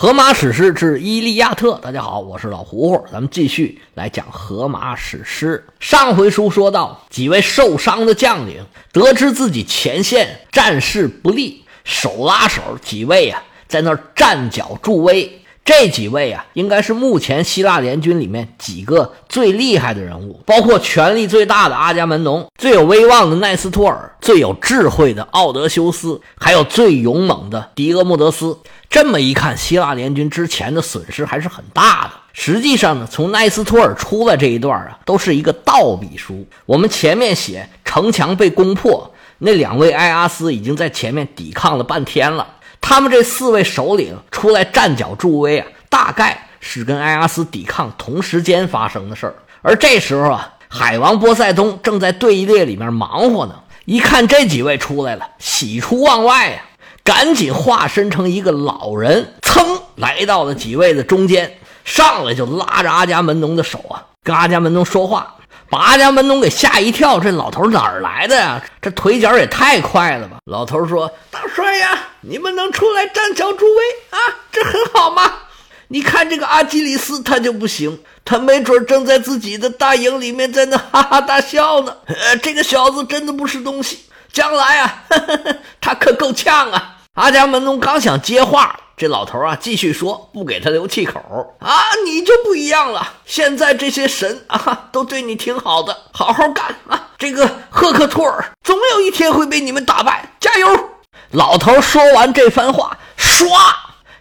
荷马史诗之《伊利亚特》，大家好，我是老胡胡，咱们继续来讲荷马史诗。上回书说到，几位受伤的将领得知自己前线战事不利，手拉手，几位啊在那儿站脚助威。这几位啊，应该是目前希腊联军里面几个最厉害的人物，包括权力最大的阿伽门农，最有威望的奈斯托尔，最有智慧的奥德修斯，还有最勇猛的狄俄莫德斯。这么一看，希腊联军之前的损失还是很大的。实际上呢，从奈斯托尔出来这一段啊，都是一个倒笔书。我们前面写城墙被攻破，那两位埃阿斯已经在前面抵抗了半天了。他们这四位首领出来站脚助威啊，大概是跟埃阿斯抵抗同时间发生的事儿。而这时候啊，海王波塞冬正在队列里面忙活呢，一看这几位出来了，喜出望外呀，赶紧化身成一个老人，噌来到了几位的中间，上来就拉着阿伽门农的手啊，跟阿伽门农说话。把阿伽门农给吓一跳，这老头哪儿来的呀？这腿脚也太快了吧！老头说：“大帅呀，你们能出来站脚助威啊，这很好嘛。你看这个阿基里斯他就不行，他没准正在自己的大营里面在那哈哈大笑呢。呃，这个小子真的不是东西，将来啊，他可够呛啊！”阿伽门农刚想接话。这老头啊，继续说，不给他留气口啊！你就不一样了，现在这些神啊，都对你挺好的，好好干啊！这个赫克托尔总有一天会被你们打败，加油！老头说完这番话，唰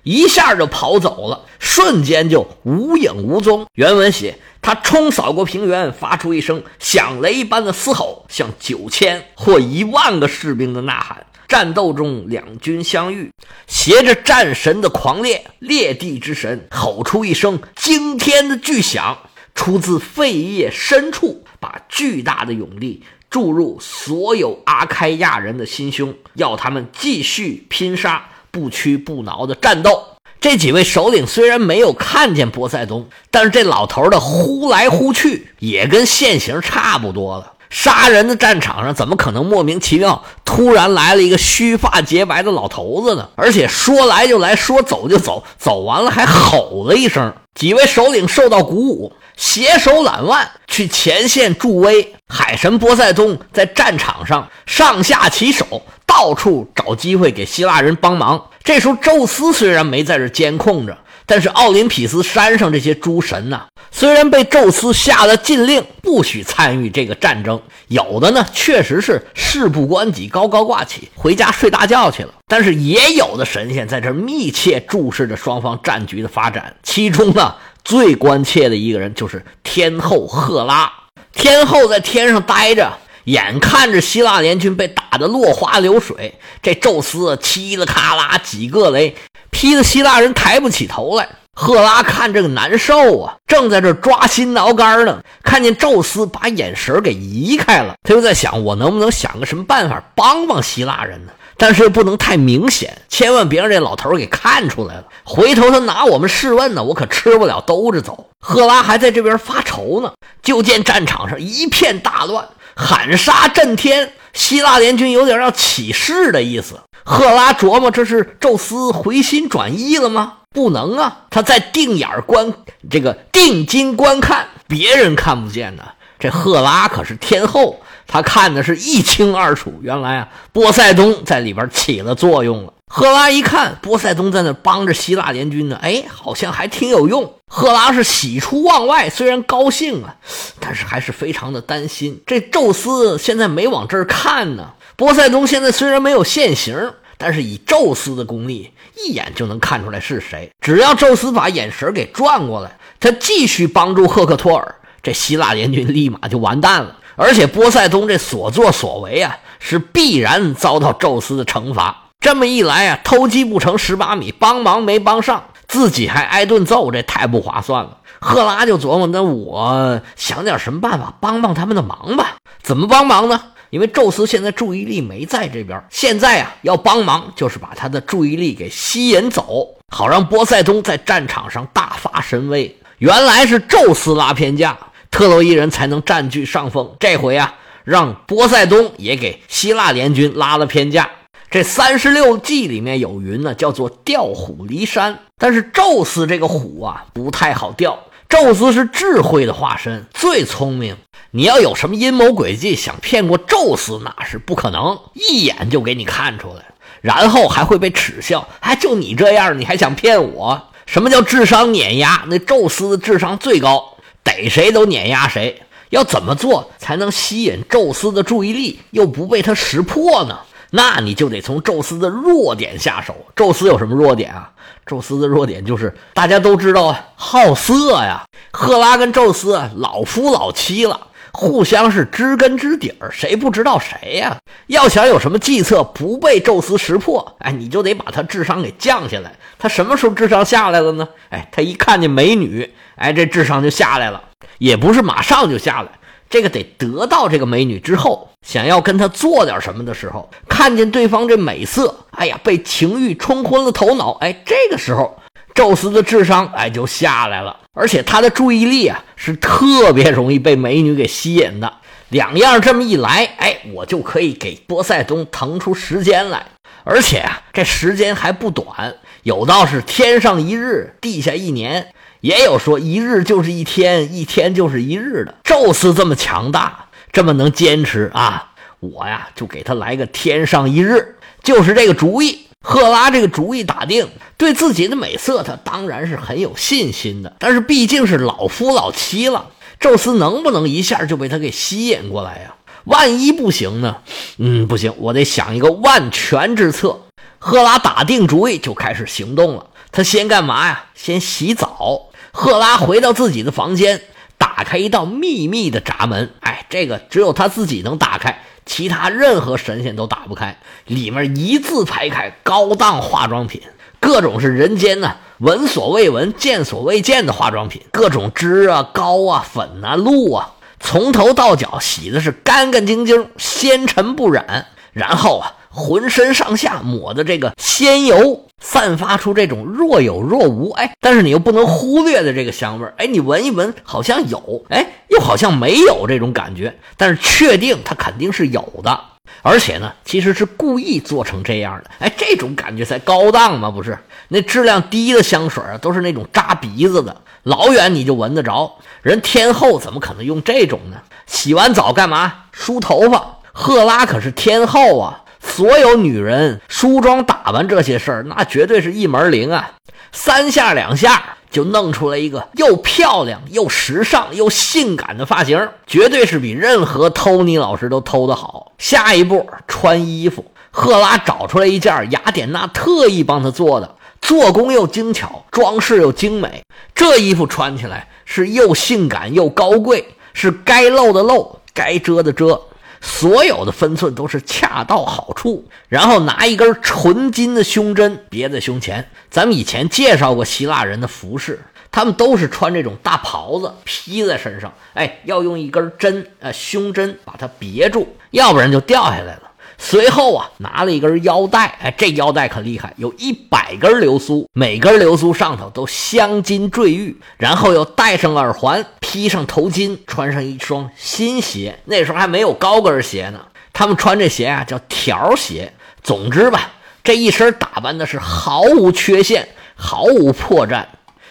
一下就跑走了，瞬间就无影无踪。原文写他冲扫过平原，发出一声响雷一般的嘶吼，像九千或一万个士兵的呐喊。战斗中，两军相遇，携着战神的狂烈，裂地之神吼出一声惊天的巨响，出自肺叶深处，把巨大的勇力注入所有阿开亚人的心胸，要他们继续拼杀，不屈不挠的战斗。这几位首领虽然没有看见波塞冬，但是这老头的呼来呼去也跟现形差不多了。杀人的战场上，怎么可能莫名其妙突然来了一个须发洁白的老头子呢？而且说来就来，说走就走，走完了还吼了一声。几位首领受到鼓舞，携手揽腕去前线助威。海神波塞冬在战场上上下其手，到处找机会给希腊人帮忙。这时候，宙斯虽然没在这监控着。但是奥林匹斯山上这些诸神呐，虽然被宙斯下了禁令，不许参与这个战争，有的呢确实是事不关己，高高挂起，回家睡大觉去了。但是也有的神仙在这密切注视着双方战局的发展。其中呢，最关切的一个人就是天后赫拉。天后在天上待着，眼看着希腊联军被打得落花流水，这宙斯嘁哩喀啦几个雷。劈的希腊人抬不起头来，赫拉看这个难受啊，正在这抓心挠肝呢。看见宙斯把眼神给移开了，他又在想：我能不能想个什么办法帮帮希腊人呢？但是又不能太明显，千万别让这老头给看出来了。回头他拿我们试问呢，我可吃不了兜着走。赫拉还在这边发愁呢，就见战场上一片大乱，喊杀震天，希腊联军有点要起事的意思。赫拉琢磨：这是宙斯回心转意了吗？不能啊！他在定眼观，这个定睛观看，别人看不见的。这赫拉可是天后，他看的是一清二楚。原来啊，波塞冬在里边起了作用了。赫拉一看波塞冬在那帮着希腊联军呢，哎，好像还挺有用。赫拉是喜出望外，虽然高兴啊，但是还是非常的担心。这宙斯现在没往这儿看呢。波塞冬现在虽然没有现形，但是以宙斯的功力，一眼就能看出来是谁。只要宙斯把眼神给转过来，他继续帮助赫克托尔，这希腊联军立马就完蛋了。而且波塞冬这所作所为啊，是必然遭到宙斯的惩罚。这么一来啊，偷鸡不成蚀把米，帮忙没帮上，自己还挨顿揍，这太不划算了。赫拉就琢磨：那我想点什么办法帮帮他们的忙吧？怎么帮忙呢？因为宙斯现在注意力没在这边，现在啊要帮忙，就是把他的注意力给吸引走，好让波塞冬在战场上大发神威。原来是宙斯拉偏架，特洛伊人才能占据上风。这回啊，让波塞冬也给希腊联军拉了偏架。这三十六计里面有云呢，叫做调虎离山。但是宙斯这个虎啊，不太好调。宙斯是智慧的化身，最聪明。你要有什么阴谋诡计，想骗过宙斯，那是不可能，一眼就给你看出来，然后还会被耻笑。哎，就你这样，你还想骗我？什么叫智商碾压？那宙斯的智商最高，逮谁都碾压谁。要怎么做才能吸引宙斯的注意力，又不被他识破呢？那你就得从宙斯的弱点下手。宙斯有什么弱点啊？宙斯的弱点就是大家都知道啊，好色呀。赫拉跟宙斯老夫老妻了，互相是知根知底儿，谁不知道谁呀？要想有什么计策不被宙斯识破，哎，你就得把他智商给降下来。他什么时候智商下来了呢？哎，他一看见美女，哎，这智商就下来了，也不是马上就下来。这个得得到这个美女之后，想要跟她做点什么的时候，看见对方这美色，哎呀，被情欲冲昏了头脑，哎，这个时候宙斯的智商哎就下来了，而且他的注意力啊是特别容易被美女给吸引的。两样这么一来，哎，我就可以给波塞冬腾出时间来，而且啊，这时间还不短，有道是天上一日，地下一年。也有说一日就是一天，一天就是一日的。宙斯这么强大，这么能坚持啊！我呀，就给他来个天上一日，就是这个主意。赫拉这个主意打定，对自己的美色，他当然是很有信心的。但是毕竟是老夫老妻了，宙斯能不能一下就被他给吸引过来呀？万一不行呢？嗯，不行，我得想一个万全之策。赫拉打定主意，就开始行动了。他先干嘛呀？先洗澡。赫拉回到自己的房间，打开一道秘密的闸门。哎，这个只有他自己能打开，其他任何神仙都打不开。里面一字排开，高档化妆品，各种是人间呢闻所未闻、见所未见的化妆品，各种脂啊、膏啊、粉啊、露啊，从头到脚洗的是干干净净、纤尘不染。然后啊。浑身上下抹的这个鲜油，散发出这种若有若无，哎，但是你又不能忽略的这个香味儿，哎，你闻一闻好像有，哎，又好像没有这种感觉，但是确定它肯定是有的，而且呢，其实是故意做成这样的，哎，这种感觉才高档嘛，不是？那质量低的香水啊，都是那种扎鼻子的，老远你就闻得着。人天后怎么可能用这种呢？洗完澡干嘛？梳头发。赫拉可是天后啊。所有女人梳妆打扮这些事儿，那绝对是一门灵啊！三下两下就弄出来一个又漂亮又时尚又性感的发型，绝对是比任何偷尼老师都偷的好。下一步穿衣服，赫拉找出来一件雅典娜特意帮她做的，做工又精巧，装饰又精美。这衣服穿起来是又性感又高贵，是该露的露，该遮的遮。所有的分寸都是恰到好处，然后拿一根纯金的胸针别在胸前。咱们以前介绍过希腊人的服饰，他们都是穿这种大袍子披在身上，哎，要用一根针，呃，胸针把它别住，要不然就掉下来了。随后啊，拿了一根腰带，哎，这腰带可厉害，有一百根流苏，每根流苏上头都镶金坠玉，然后又戴上耳环，披上头巾，穿上一双新鞋。那时候还没有高跟鞋呢，他们穿这鞋啊叫条鞋。总之吧，这一身打扮的是毫无缺陷，毫无破绽。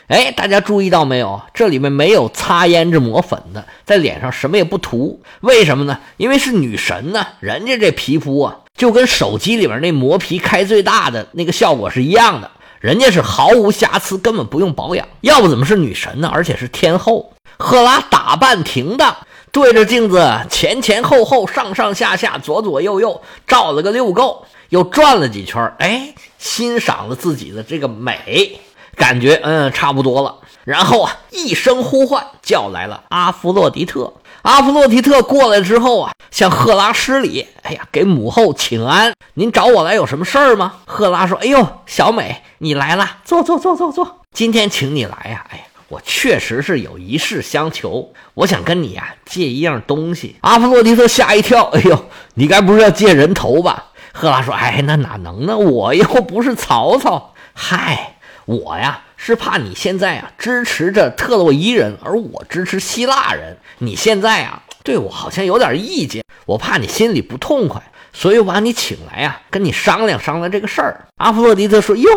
哎，大家注意到没有？这里面没有擦胭脂抹粉的，在脸上什么也不涂，为什么呢？因为是女神呢，人家这皮肤啊，就跟手机里面那磨皮开最大的那个效果是一样的，人家是毫无瑕疵，根本不用保养。要不怎么是女神呢？而且是天后。赫拉打扮停当，对着镜子前前后后、上上下下、左左右右照了个六够，又转了几圈，哎，欣赏了自己的这个美。感觉嗯差不多了，然后啊一声呼唤叫来了阿弗洛狄特。阿弗洛狄特过来之后啊，向赫拉施礼，哎呀，给母后请安。您找我来有什么事儿吗？赫拉说：“哎呦，小美，你来了，坐坐坐坐坐。今天请你来呀，哎呀，我确实是有一事相求，我想跟你呀借一样东西。”阿弗洛狄特吓一跳，哎呦，你该不是要借人头吧？赫拉说：“哎，那哪能呢？我又不是曹操。嗨。”我呀是怕你现在啊支持着特洛伊人，而我支持希腊人。你现在啊对我好像有点意见，我怕你心里不痛快，所以我把你请来呀，跟你商量商量这个事儿。”阿弗洛狄特说：“哟，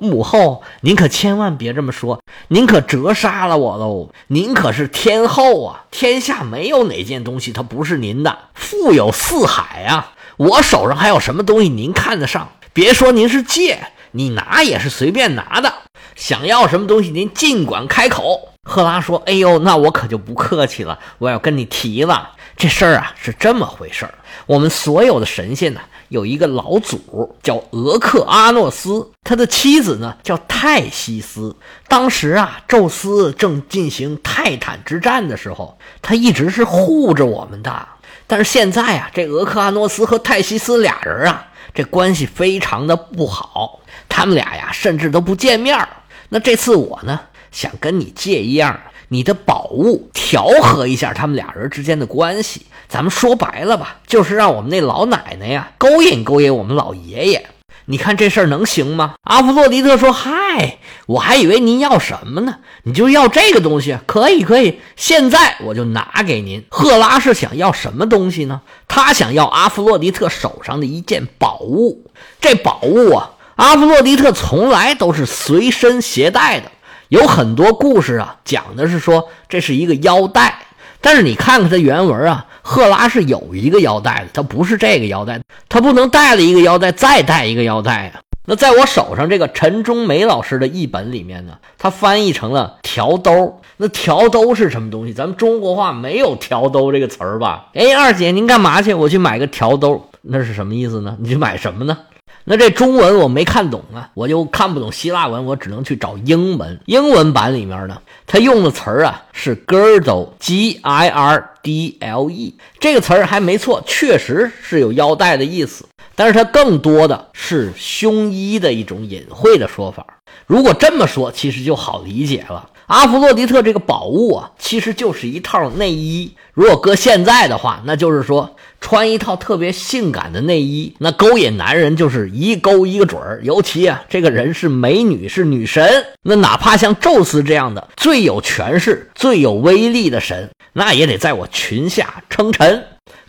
母后，您可千万别这么说，您可折杀了我喽！您可是天后啊，天下没有哪件东西它不是您的，富有四海啊，我手上还有什么东西您看得上？别说您是借，你拿也是随便拿的。想要什么东西，您尽管开口。”赫拉说：“哎呦，那我可就不客气了，我要跟你提了。这事儿啊是这么回事儿。我们所有的神仙呢，有一个老祖叫俄克阿诺斯，他的妻子呢叫泰西斯。当时啊，宙斯正进行泰坦之战的时候，他一直是护着我们的。但是现在啊，这俄克阿诺斯和泰西斯俩人啊，这关系非常的不好，他们俩呀，甚至都不见面。那这次我呢？”想跟你借一样你的宝物，调和一下他们俩人之间的关系。咱们说白了吧，就是让我们那老奶奶呀勾引勾引我们老爷爷。你看这事儿能行吗？阿弗洛狄特说：“嗨，我还以为您要什么呢？你就要这个东西，可以可以，现在我就拿给您。”赫拉是想要什么东西呢？他想要阿弗洛狄特手上的一件宝物。这宝物啊，阿弗洛狄特从来都是随身携带的。有很多故事啊，讲的是说这是一个腰带，但是你看看它原文啊，赫拉是有一个腰带的，它不是这个腰带，它不能带了一个腰带再带一个腰带呀。那在我手上这个陈忠梅老师的译本里面呢，它翻译成了条兜。那条兜是什么东西？咱们中国话没有条兜这个词儿吧？哎，二姐您干嘛去？我去买个条兜，那是什么意思呢？你去买什么呢？那这中文我没看懂啊，我就看不懂希腊文，我只能去找英文。英文版里面呢，它用的词儿啊是 girdle，g i r d l e，这个词儿还没错，确实是有腰带的意思，但是它更多的是胸衣的一种隐晦的说法。如果这么说，其实就好理解了。阿弗洛狄特这个宝物啊，其实就是一套内衣。如果搁现在的话，那就是说穿一套特别性感的内衣，那勾引男人就是一勾一个准儿。尤其啊，这个人是美女，是女神，那哪怕像宙斯这样的最有权势、最有威力的神，那也得在我裙下称臣。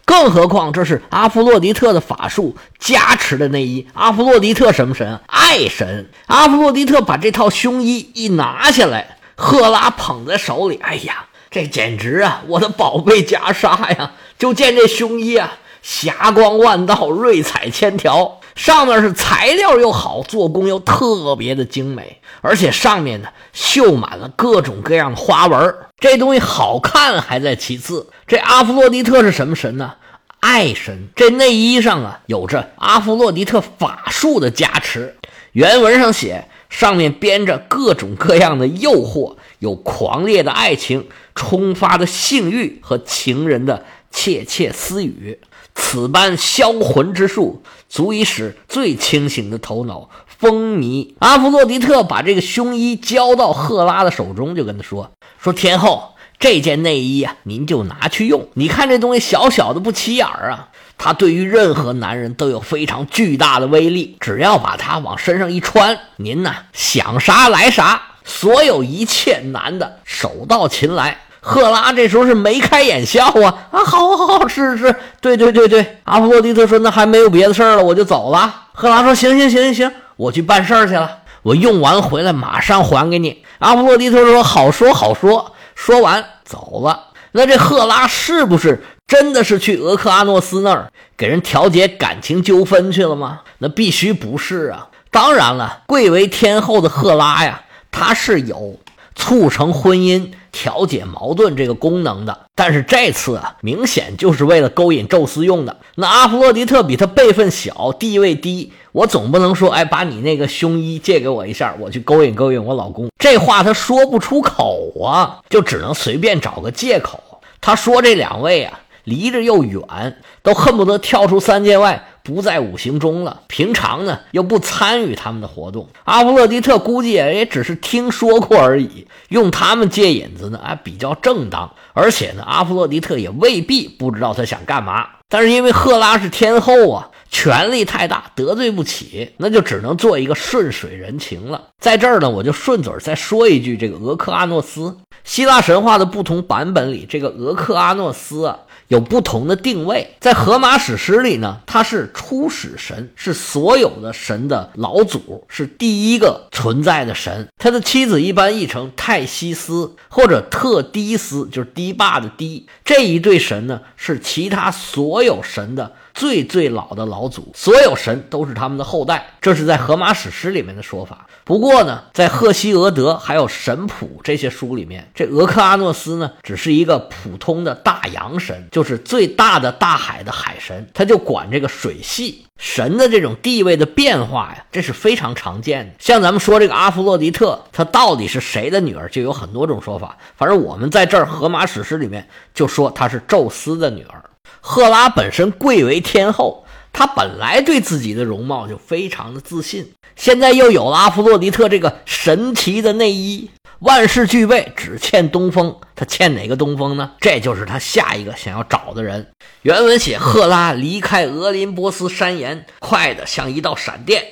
更何况这是阿弗洛狄特的法术加持的内衣。阿弗洛狄特什么神？爱神。阿弗洛狄特把这套胸衣一拿下来。赫拉捧在手里，哎呀，这简直啊，我的宝贝袈裟呀！就见这胸衣啊，霞光万道，瑞彩千条，上面是材料又好，做工又特别的精美，而且上面呢绣满了各种各样的花纹。这东西好看还在其次，这阿弗洛狄特是什么神呢？爱神。这内衣上啊，有着阿弗洛狄特法术的加持。原文上写。上面编着各种各样的诱惑，有狂烈的爱情、冲发的性欲和情人的窃窃私语。此般销魂之术，足以使最清醒的头脑风靡。阿弗洛狄特把这个胸衣交到赫拉的手中，就跟他说：“说天后，这件内衣啊，您就拿去用。你看这东西小小的，不起眼儿啊。”它对于任何男人都有非常巨大的威力，只要把它往身上一穿，您呢想啥来啥，所有一切男的手到擒来。赫拉这时候是眉开眼笑啊啊，好，好，好，是是，对对对对。阿弗洛狄特说：“那还没有别的事儿了，我就走了。”赫拉说：“行行行行行，我去办事儿去了，我用完回来马上还给你。”阿弗洛狄特说：“好说好说。”说完走了。那这赫拉是不是？真的是去俄克阿诺斯那儿给人调解感情纠纷去了吗？那必须不是啊！当然了，贵为天后的赫拉呀，她是有促成婚姻、调解矛盾这个功能的。但是这次啊，明显就是为了勾引宙斯用的。那阿弗洛狄特比他辈分小，地位低，我总不能说，哎，把你那个胸衣借给我一下，我去勾引勾引我老公。这话他说不出口啊，就只能随便找个借口。他说这两位啊。离着又远，都恨不得跳出三界外，不在五行中了。平常呢，又不参与他们的活动。阿弗洛狄特估计也只是听说过而已，用他们借引子呢，还，比较正当。而且呢，阿弗洛狄特也未必不知道他想干嘛。但是因为赫拉是天后啊，权力太大，得罪不起，那就只能做一个顺水人情了。在这儿呢，我就顺嘴再说一句，这个俄克阿诺斯。希腊神话的不同版本里，这个俄克阿诺斯啊。有不同的定位，在荷马史诗里呢，他是初始神，是所有的神的老祖，是第一个存在的神。他的妻子一般译成泰西斯或者特迪斯，就是堤坝的堤。这一对神呢，是其他所有神的。最最老的老祖，所有神都是他们的后代，这是在荷马史诗里面的说法。不过呢，在赫西俄德还有神谱这些书里面，这俄克阿诺斯呢，只是一个普通的大洋神，就是最大的大海的海神，他就管这个水系。神的这种地位的变化呀，这是非常常见的。像咱们说这个阿弗洛狄特，她到底是谁的女儿，就有很多种说法。反正我们在这儿荷马史诗里面就说她是宙斯的女儿。赫拉本身贵为天后，她本来对自己的容貌就非常的自信，现在又有了阿弗洛狄特这个神奇的内衣，万事俱备，只欠东风。她欠哪个东风呢？这就是她下一个想要找的人。原文写：赫拉离开俄林波斯山岩，快得像一道闪电。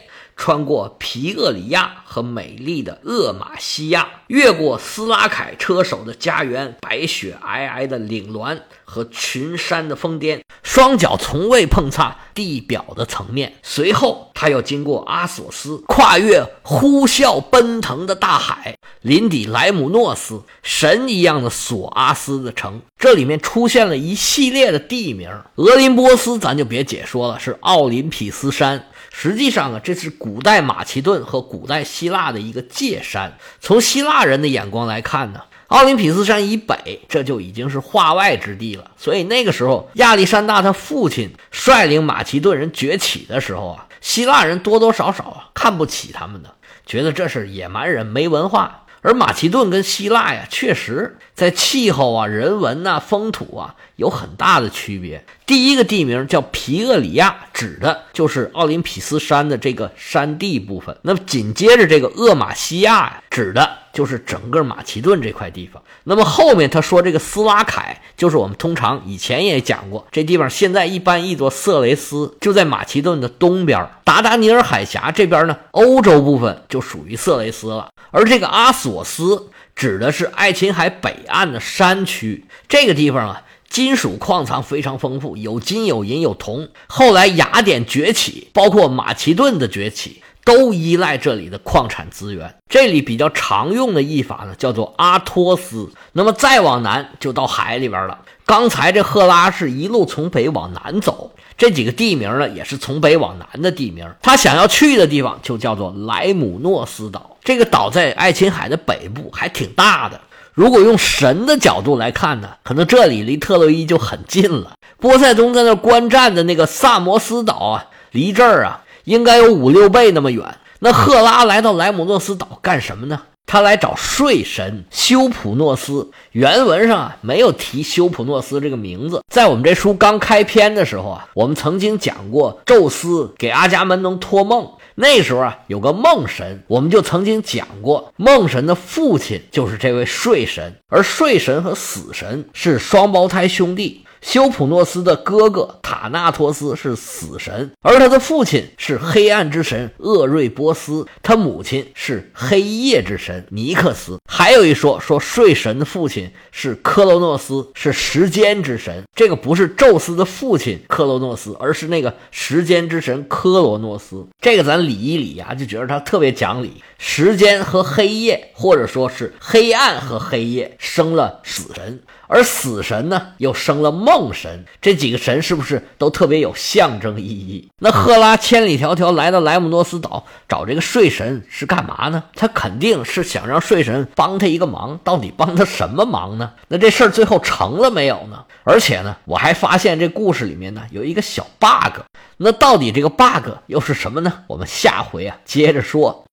穿过皮厄里亚和美丽的厄马西亚，越过斯拉凯车手的家园，白雪皑皑的岭峦和群山的峰巅，双脚从未碰擦地表的层面。随后，他又经过阿索斯，跨越呼啸奔腾的大海，临抵莱姆诺斯，神一样的索阿斯的城。这里面出现了一系列的地名，俄林波斯咱就别解说了，是奥林匹斯山。实际上啊，这是古代马其顿和古代希腊的一个界山。从希腊人的眼光来看呢，奥林匹斯山以北，这就已经是化外之地了。所以那个时候，亚历山大他父亲率领马其顿人崛起的时候啊，希腊人多多少少啊看不起他们的，觉得这是野蛮人，没文化。而马其顿跟希腊呀，确实在气候啊、人文呐、风土啊有很大的区别。第一个地名叫皮厄里亚，指的就是奥林匹斯山的这个山地部分。那么紧接着这个厄马西亚呀，指的就是整个马其顿这块地方。那么后面他说这个斯拉凯，就是我们通常以前也讲过，这地方现在一般译作色雷斯，就在马其顿的东边，达达尼尔海峡这边呢，欧洲部分就属于色雷斯了。而这个阿索斯指的是爱琴海北岸的山区，这个地方啊，金属矿藏非常丰富，有金有银有铜。后来雅典崛起，包括马其顿的崛起，都依赖这里的矿产资源。这里比较常用的译法呢，叫做阿托斯。那么再往南就到海里边了。刚才这赫拉是一路从北往南走。这几个地名呢，也是从北往南的地名。他想要去的地方就叫做莱姆诺斯岛。这个岛在爱琴海的北部，还挺大的。如果用神的角度来看呢，可能这里离特洛伊就很近了。波塞冬在那观战的那个萨摩斯岛啊，离这儿啊应该有五六倍那么远。那赫拉来到莱姆诺斯岛干什么呢？他来找睡神修普诺斯，原文上啊没有提修普诺斯这个名字。在我们这书刚开篇的时候啊，我们曾经讲过宙斯给阿伽门农托梦，那时候啊有个梦神，我们就曾经讲过，梦神的父亲就是这位睡神，而睡神和死神是双胞胎兄弟。修普诺斯的哥哥塔纳托斯是死神，而他的父亲是黑暗之神厄瑞波斯，他母亲是黑夜之神尼克斯。还有一说，说睡神的父亲是克罗诺斯，是时间之神。这个不是宙斯的父亲克罗诺斯，而是那个时间之神科罗诺斯。这个咱理一理呀，就觉得他特别讲理。时间和黑夜，或者说是黑暗和黑夜，生了死神。而死神呢，又生了梦神，这几个神是不是都特别有象征意义？那赫拉千里迢迢来到莱姆诺斯岛找这个睡神是干嘛呢？他肯定是想让睡神帮他一个忙，到底帮他什么忙呢？那这事儿最后成了没有呢？而且呢，我还发现这故事里面呢有一个小 bug，那到底这个 bug 又是什么呢？我们下回啊接着说。